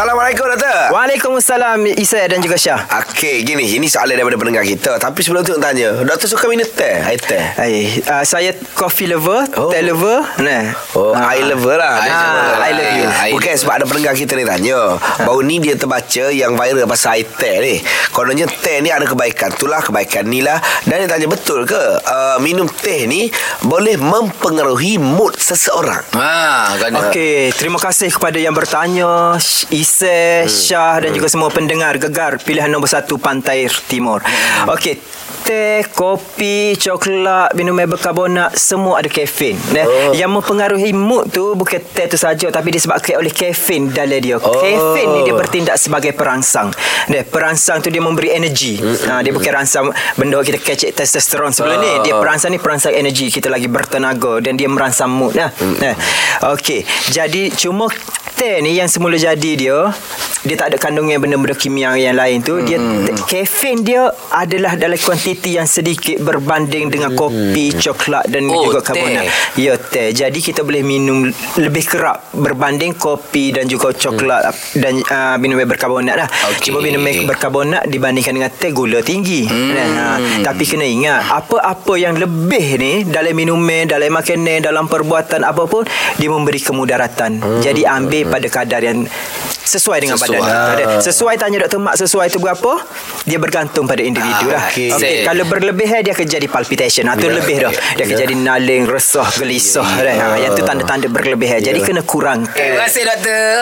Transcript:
Assalamualaikum doktor. Waalaikumsalam Isa dan juga Syah. Okey, gini, ini soalan daripada pendengar kita. Tapi sebelum tu nak tanya, doktor suka minum teh? Air teh? Hai, uh, saya coffee lover, Oh. teh lover. Nah. Oh, Ah. I lover lah. I Dia lover. I love you. I- Bukan sebab ada pendengar kita ni tanya. Baru ni dia terbaca yang viral pasal air teh ni. Kononnya teh ni ada kebaikan. Itulah kebaikan ni lah. Dan dia tanya betul ke uh, minum teh ni boleh mempengaruhi mood seseorang? Ha, kan. Okey, terima kasih kepada yang bertanya Sh- Isai, Hmm. Syah dan juga semua pendengar gegar pilihan nombor satu Pantai Timur. Hmm. Okey, teh, kopi, coklat, minuman berkarbonat semua ada kafein. Nah, Oh. yang mempengaruhi mood tu bukan teh tu saja tapi disebabkan oleh kafein dalam dia. Oh. Kafein ni dia bertindak sebagai perangsang. Nah, perangsang tu dia memberi energi. Hmm. Ha, dia bukan rangsang benda kita kecek testosteron sebelum ni. Dia perangsang ni perangsang energi kita lagi bertenaga dan dia merangsang mood nah. Nah. Okey, jadi cuma teh ni yang semula jadi dia dia tak ada kandungan benda-benda kimia yang lain tu dia te- kafein dia adalah dalam kuantiti yang sedikit berbanding dengan kopi coklat dan Oh, juga teh. karbonat ya teh. Jadi kita boleh minum lebih kerap berbanding kopi dan juga coklat dan uh, minuman berkarbonat lah. Okey. cuma minuman berkarbonat dibandingkan dengan teh gula tinggi. Hmm. ha, tapi kena ingat apa-apa yang lebih ni dalam minuman dalam makanan dalam perbuatan apa pun dia memberi kemudaratan. Hmm. jadi ambil pada kadar yang sesuai dengan Sesuai. badan Ada. sesuai tanya doktor mak sesuai itu berapa dia bergantung pada individu Ah, lah okey. okay. kalau berlebihan dia akan jadi palpitation ha, tu Ya, lebih dah dia akan ya. jadi naling resah gelisah dah. ha, yang tu tanda-tanda berlebihan jadi kena kurangkan Terima kasih doktor.